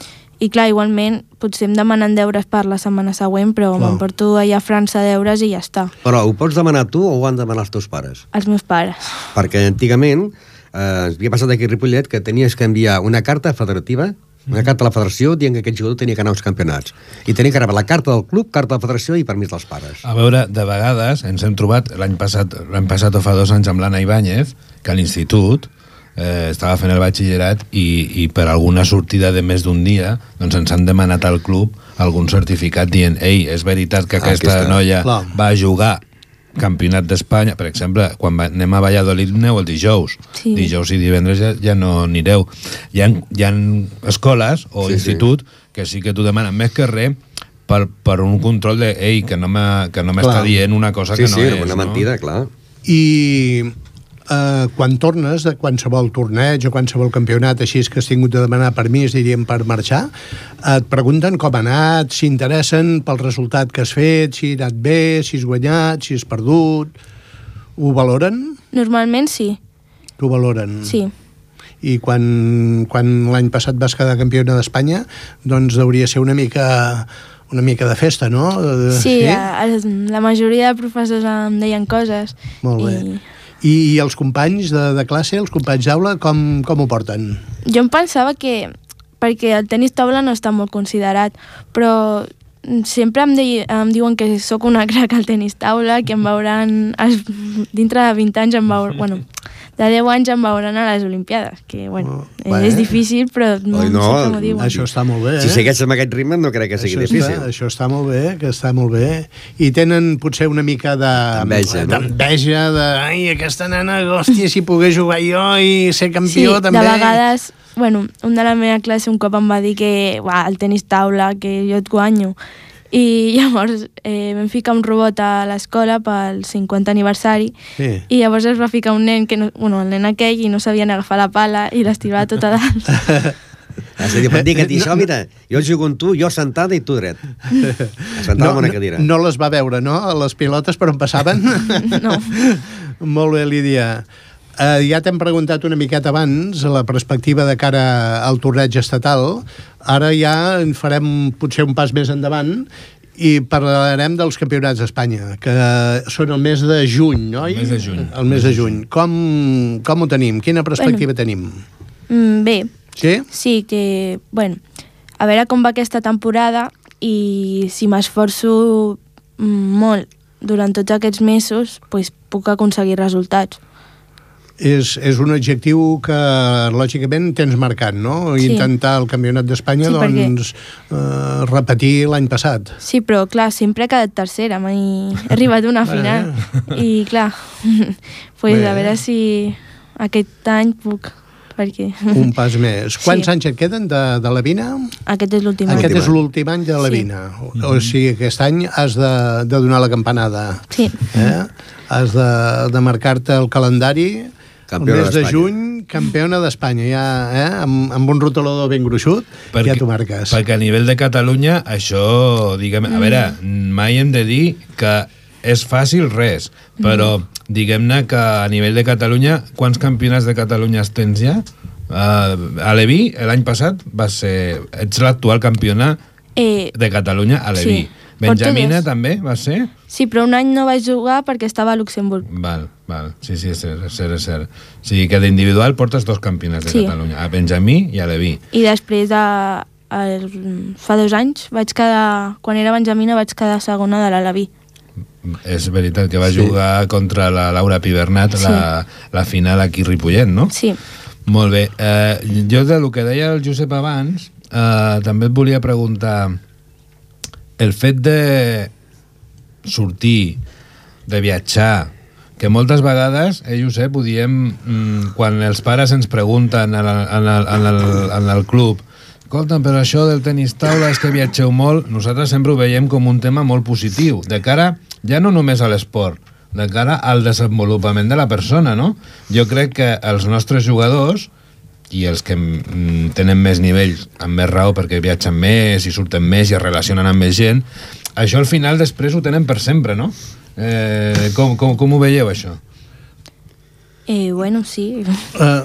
i clar, igualment, potser em demanen deures per la setmana següent, però Clar. m'emporto allà a França deures i ja està. Però ho pots demanar tu o ho han de demanar els teus pares? Els meus pares. Perquè antigament eh, ens havia passat aquí a Ripollet que tenies que enviar una carta federativa una carta a la federació dient que aquest jugador tenia que anar als campionats. I tenia que rebre la carta del club, carta de la federació i permís dels pares. A veure, de vegades ens hem trobat l'any passat, l'any passat o fa dos anys amb l'Anna Ibáñez, que a l'institut eh, estava fent el batxillerat i, i per alguna sortida de més d'un dia doncs ens han demanat al club algun certificat dient ei, és veritat que aquesta aquesta, noia clar. va jugar campionat d'Espanya, per exemple, quan va, anem a Valladolid aneu el dijous. Sí. Dijous i divendres ja, ja no anireu. Hi ha, hi ha escoles o Sí, sí. institut que sí que t'ho demanen més que res per, per un control de, ei, que no no m'està Clar. dient una cosa sí, que no sí, és. una no? mentida, clar. I eh, quan tornes de qualsevol torneig o qualsevol campionat així que has tingut de demanar permís, diríem, per marxar, et pregunten com ha anat, si interessen pel resultat que has fet, si ha anat bé, si has guanyat, si has perdut... Ho valoren? Normalment sí, Ho valoren. sí. I quan, quan l'any passat vas quedar campiona d'Espanya, doncs hauria ser una mica una mica de festa, no? Eh, Sí, a, a, la majoria de professors em deien coses. Molt bé. I I, els companys de, de classe, els companys d'aula, com, com ho porten? jo em pensava que... Perquè el tenis taula no està molt considerat, però sempre em, dei, em diuen que sóc una crac al tenis taula, que em veuran... Es, dintre de 20 anys em veuran... Bueno, de 10 anys em veuran a les Olimpiades, que, bueno, Oh, eh, bé. és difícil, però no, Oi, no, no, sé com ho diuen. Això està molt bé, eh? Si segueixes amb aquest ritme no crec que sigui això difícil. Està, això està molt bé, que està molt bé. I tenen potser una mica de... Enveja, no? D'enveja, de... Ai, aquesta nena, hòstia, si pogués jugar jo i ser Sí, campió de també. vegades... Bueno, un de la meva classe un cop em va dir que uah, el tenis taula, que jo et guanyo. I llavors eh, vam ficar un robot a l'escola pel 50 aniversari Sí. i llavors es va ficar un nen, que no, bueno, el nen aquell, i no sabia ni agafar la pala i l'estirava tot a dalt. És a dir, pot dir que això, mira, jo jugo amb tu, jo sentada i tu dret. Sentada en una cadira. No, no les va veure, no? Les pilotes per on passaven? No. Molt bé, Lídia. Uh, ja t'hem preguntat una miqueta abans la perspectiva de cara al torneig estatal. Ara ja en farem potser un pas més endavant i parlarem dels campionats d'Espanya, que són el mes de juny, oi? El mes de juny. El mes de juny. Com, com ho tenim? Quina perspectiva tenim? Mm, bé, Sí? sí que, bueno, a veure com va aquesta temporada i si m'esforço mm, molt durant tots aquests mesos, pues, puc aconseguir resultats. És, és un objectiu que, lògicament, tens marcat, no? Sí. Intentar el Campionat d'Espanya, Sí, perquè- doncs, eh, repetir l'any passat. Sí, però clar, sempre he quedat tercera, mai he arribat a una final. I clar, pues, Bé. a veure si aquest any puc, perquè Un pas més. Quants Sí. anys et queden de, de la Vina? aquest és l'últim any. Aquest és l'últim any de la Sí. Vina. O, o sigui, aquest any has de, de donar la campanada. Sí, Eh? Has de, de marcar-te el calendari Campiona el mes de juny, campiona d'Espanya, ja, eh? amb, amb un rotolador ben gruixut, ja t'ho marques. Perquè a nivell de Catalunya, això, diguem... A veure, mai hem de dir que és fàcil res, però diguem-ne que a nivell de Catalunya, quants campionats de Catalunya tens ja? Uh, a Leví, l'any passat, va ser... Ets l'actual campiona eh, de Catalunya a Leví. Sí. Benjamina també va ser? Sí, però un any no vaig jugar perquè estava a Luxemburg. Val, val. Sí, sí, és cert, és cert. És cert. O sigui que d'individual portes dos campionats de Sí. Catalunya, a Benjamí i a Leví. I després, de, el, fa dos anys, vaig quedar, quan era benjamina, vaig quedar segona de l'Alaví. És veritat que va Sí. jugar contra la Laura Pibernat Sí. la, la final aquí a Ripollet, no? Sí, Molt bé. Eh, jo de lo que deia el Josep abans, eh, també et volia preguntar el fet de sortir, de viatjar, que moltes vegades, eh, Josep, ho diem mm, quan els pares ens pregunten en el, en el, en el, en el club escolta'm, però això del tenis taula és que viatgeu molt, nosaltres sempre ho veiem com un tema molt positiu, de cara ja no només a l'esport, de cara al desenvolupament de la persona, no? Jo crec que els nostres jugadors i els que mm, tenen més nivells, amb més raó perquè viatgen més i surten més i es relacionen amb més gent, això al final després ho tenen per sempre, no? Eh, com, com, com ho veieu, això? eh, bueno, sí. Uh,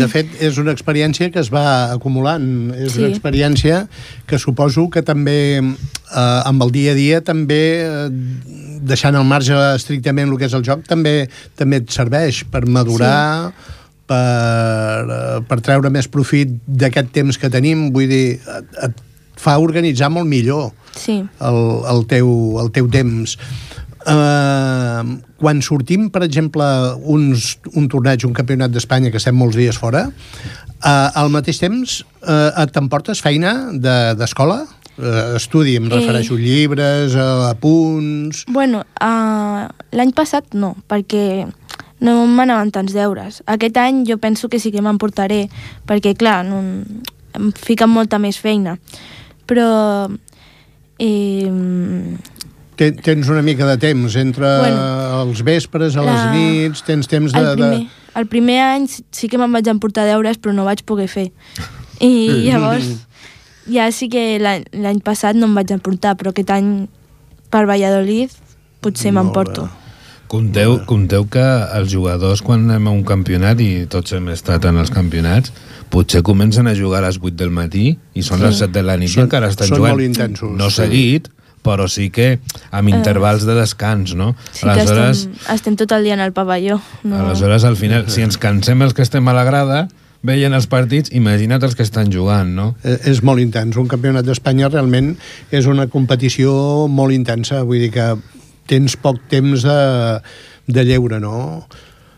de fet, és una experiència que es va acumulant. És Sí. una experiència que suposo que també, uh, amb el dia a dia, també, uh, deixant al marge estrictament el que és el joc, també també et serveix per madurar, sí. per, uh, per treure més profit d'aquest temps que tenim. Vull dir, et, et fa organitzar molt millor Sí, el, el, teu, el teu temps. Uh, quan sortim, per exemple, uns, un torneig, un campionat d'Espanya, que estem molts dies fora, uh, al mateix temps et t'emportes feina d'escola? De, uh, estudi, em Eh. refereixo llibres, uh, apunts... Bueno, uh, l'any passat no, perquè no m'anaven tants deures. Aquest any jo penso que sí que m'emportaré, perquè, clar, no, em fiquen molta més feina. Però... Eh, Ten, tens una mica de temps entre Bueno, els vespres, a les la- nits, tens temps de... el, primer, de... el primer any sí- sí que me'n vaig emportar deures, però no vaig poder fer. I llavors ja sí que l'any passat no em vaig emportar, però aquest any per Valladolid potser m'emporto. Compteu, compteu que els jugadors, quan anem a un campionat, i tots hem estat en els campionats, potser comencen a jugar a les 8 del matí i són les 7 de la nit i Són- encara estan són jugant. molt intensos, No sí. seguit, però sí que amb intervals de descans, no? Sí que Aleshores, estem, estem tot el dia en el pavelló. No? aleshores, al final, si ens cansem els que estem a la grada, veient els partits, imagina't els que estan jugant, no? Eh, és molt intens. Un campionat d'Espanya realment és una competició molt intensa, vull dir que tens poc temps de, de lleure, no?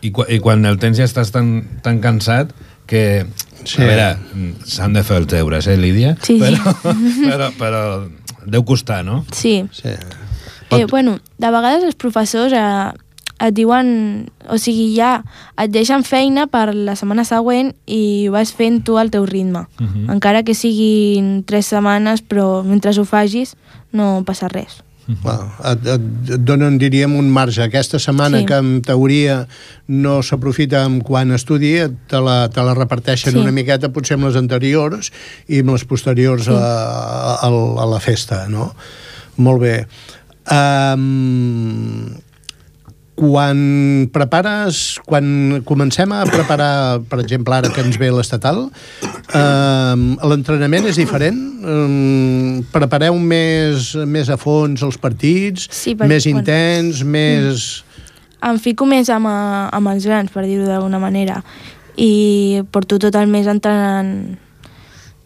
I, I quan el tens ja estàs tan, tan cansat que... Sí. A veure, s'han de fer els deures, eh, Lídia? Sí, sí. Però, però, però deu costar, no? Sí. Sí. Eh, bueno, de vegades els professors eh, et diuen... O sigui, ja et deixen feina per la setmana següent i ho vas fent tu al teu ritme. Uh -huh. Encara que siguin tres setmanes, però mentre ho facis no passa res. Clar, et, et, et donen, diríem, un marge. Aquesta setmana Sí. que en teoria no s'aprofita amb quan estudi, te la, te la reparteixen Sí. una miqueta potser amb les anteriors i amb les posteriors Sí. a, a, a la festa, no? Molt bé. Um, quan prepares, quan comencem a preparar, per exemple, ara que ens ve l'estatal, eh, l'entrenament és diferent? Eh, prepareu més, més a fons els partits? Sí, perquè, més bueno, intens, més... Em fico més amb, amb els grans, per dir-ho d'alguna manera, i porto tot el mes entrenant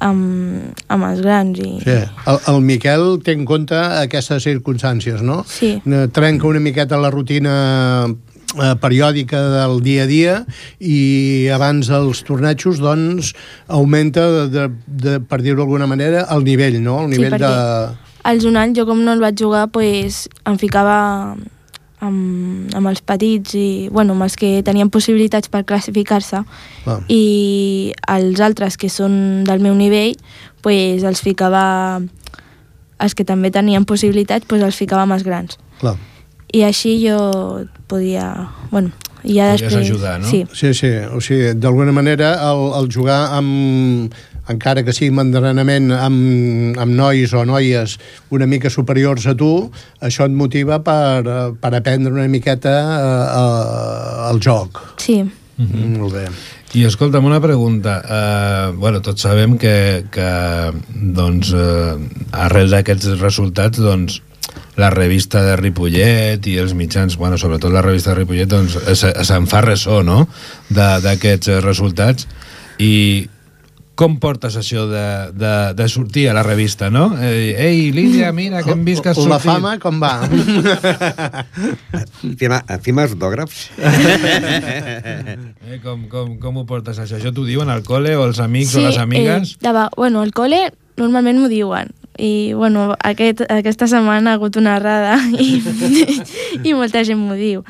amb, amb els grans. I... Sí. El, el Miquel té en compte aquestes circumstàncies, no? Sí. Trenca una miqueta la rutina eh, periòdica del dia a dia i abans dels tornejos doncs augmenta de, de, de, per dir-ho d'alguna manera el nivell, no? El Sí, nivell perquè- de... Els un any, jo com no el vaig jugar, pues, em ficava amb, amb els petits i bueno, amb els que tenien possibilitats per classificar-se Clar. i els altres que són del meu nivell pues, els ficava els que també tenien possibilitats pues, els ficava els grans Clar. i així jo podia bueno, i ja Podies després, ajudar, no? sí, Sí, sí, o sigui, d'alguna manera el, el jugar amb encara que sigui amb entrenament amb, amb nois o noies una mica superiors a tu, això et motiva per, per aprendre una miqueta eh, eh, el joc. sí. Mm -hmm. Molt bé. I escolta'm una pregunta. Uh, bueno, tots sabem que, que doncs, uh, arrel d'aquests resultats doncs, la revista de Ripollet i els mitjans, bueno, sobretot la revista de Ripollet, doncs se'n fa ressò, no?, de- d'aquests resultats. I com portes això de, de, de sortir a la revista, no? Eh, Ei, Lídia, mira, que hem vist que has La sortit. fama, com va? Firma, firma autògrafs? Eh, com, com, com ho portes, això? Això t'ho diuen al cole o els amics o les amigues? Eh, de, bueno, al cole normalment m'ho diuen. I, bueno, aquest, aquesta setmana ha hagut una errada i, i molta gent m'ho diu.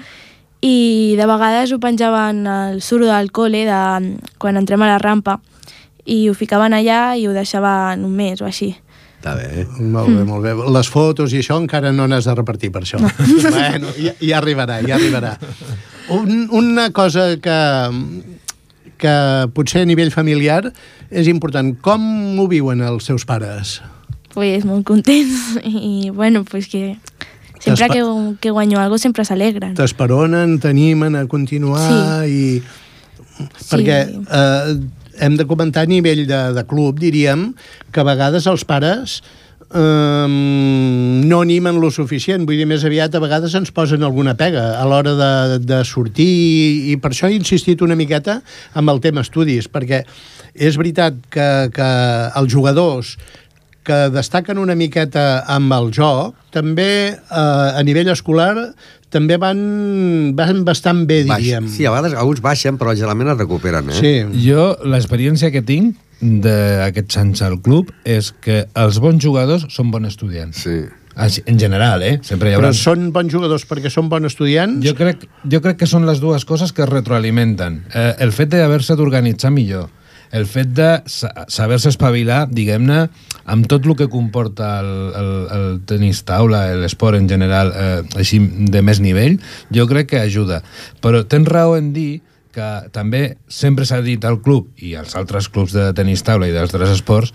I de vegades ho penjaven al suro del cole de, quan entrem a la rampa i ho ficaven allà i ho deixaven un mes o així. Està bé. Molt bé, molt bé. Les fotos i això encara no n'has de repartir per això. bueno, ja, ja arribarà, ja arribarà. Un, una cosa que, que potser a nivell familiar és important. Com ho viuen els seus pares? Pues molt contents i, bueno, pues que sempre que, que guanyo algo sempre s'alegren. T'esperonen, t'animen a continuar i... Perquè eh, hem de comentar a nivell de, de club, diríem, que a vegades els pares eh, no animen lo suficient, vull dir, més aviat a vegades ens posen alguna pega a l'hora de, de sortir i per això he insistit una miqueta amb el tema estudis, perquè és veritat que, que els jugadors que destaquen una miqueta amb el joc, també eh, a nivell escolar també van, van bastant bé, Baix. diríem. Sí, a vegades alguns baixen, però generalment es recuperen, eh? sí. Jo, l'experiència que tinc d'aquests anys al club és que els bons jugadors són bons estudiants. Sí. Així, En general, eh? Sempre hi haurà... Però són bons jugadors perquè són bons estudiants? Jo crec, jo crec que són les dues coses que es retroalimenten. Eh, el fet d'haver-se d'organitzar millor, el fet de sa- saber-se espavilar, diguem-ne, amb tot el que comporta el, el, el tenis taula, l'esport en general, eh, així de més nivell, jo crec que ajuda. Però tens raó en dir que també sempre s'ha dit al club i als altres clubs de tenis taula i d'altres esports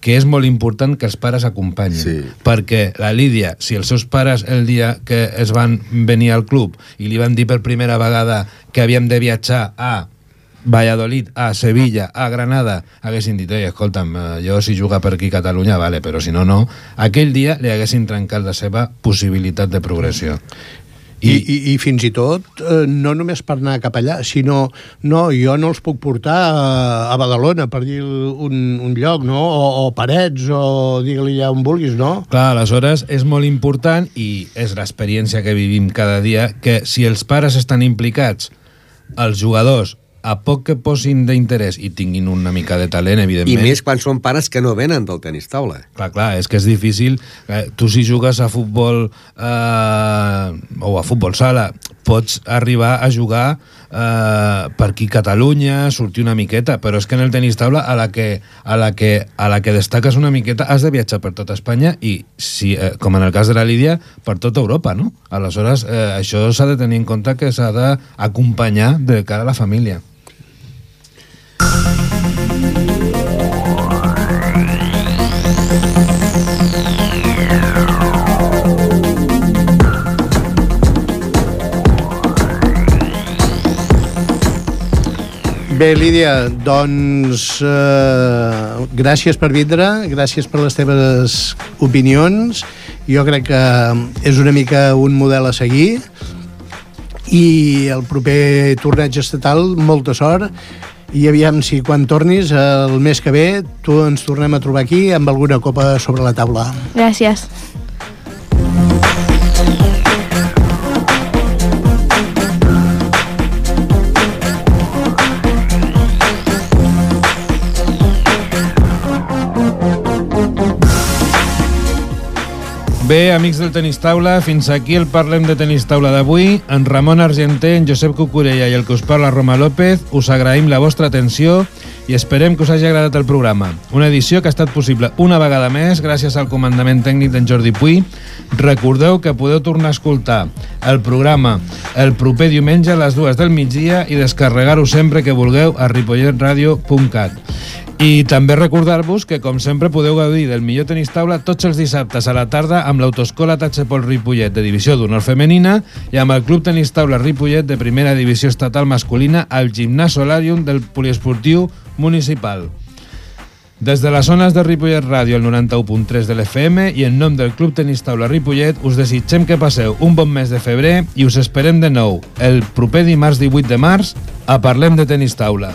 que és molt important que els pares acompanyin. Sí. Perquè la Lídia, si els seus pares el dia que es van venir al club i li van dir per primera vegada que havíem de viatjar a Valladolid, a Sevilla, a Granada, haguessin dit, ei, escolta'm, eh, jo si juga per aquí Catalunya, vale, però si no, no. Aquell dia li haguessin trencat la seva possibilitat de progressió. I, i, I fins i tot, eh, no només per anar cap allà, sinó, no, jo no els puc portar a, a Badalona, per dir un, un lloc, no? O, o Parets, o digue-li allà on vulguis, no? Clar, aleshores és molt important i és l'experiència que vivim cada dia que si els pares estan implicats, els jugadors, a poc que posin d'interès i tinguin una mica de talent, I evidentment... més quan són pares que no venen del tenis taula. Clar, clar, és que és difícil. Eh, tu si jugues a futbol eh, o a futbol sala, pots arribar a jugar eh, per aquí Catalunya, sortir una miqueta, però és que en el tenis taula a la que, a la que, a la que destaques una miqueta has de viatjar per tota Espanya i, si, eh, com en el cas de la Lídia, per tota Europa, no? Aleshores, eh, això s'ha de tenir en compte que s'ha d'acompanyar de cara a la família. Bé, Lídia, doncs eh, gràcies per vindre, gràcies per les teves opinions. Jo crec que és una mica un model a seguir i el proper torneig estatal, molta sort i aviam si quan tornis el mes que ve tu ens tornem a trobar aquí amb alguna copa sobre la taula. Gràcies. Bé, amics del Tenis Taula, fins aquí el Parlem de Tenis Taula d'avui. En Ramon Argenter, en Josep Cucurella i el que us parla Roma López, us agraïm la vostra atenció i esperem que us hagi agradat el programa. Una edició que ha estat possible una vegada més gràcies al comandament tècnic d'en Jordi Puy. Recordeu que podeu tornar a escoltar el programa el proper diumenge a les dues del migdia i descarregar-ho sempre que vulgueu a ripolletradio.cat. I també recordar-vos que, com sempre, podeu gaudir del millor tenis taula tots els dissabtes a la tarda amb l'Autoescola Tachepol Ripollet de Divisió d'Honor Femenina i amb el Club Tenis Taula Ripollet de Primera Divisió Estatal Masculina al Gimnàs Solarium del Poliesportiu Municipal. Des de les zones de Ripollet Ràdio, el 91.3 de l'FM, i en nom del Club Tenis Taula Ripollet, us desitgem que passeu un bon mes de febrer i us esperem de nou el proper dimarts 18 de març a Parlem de Tenis Taula.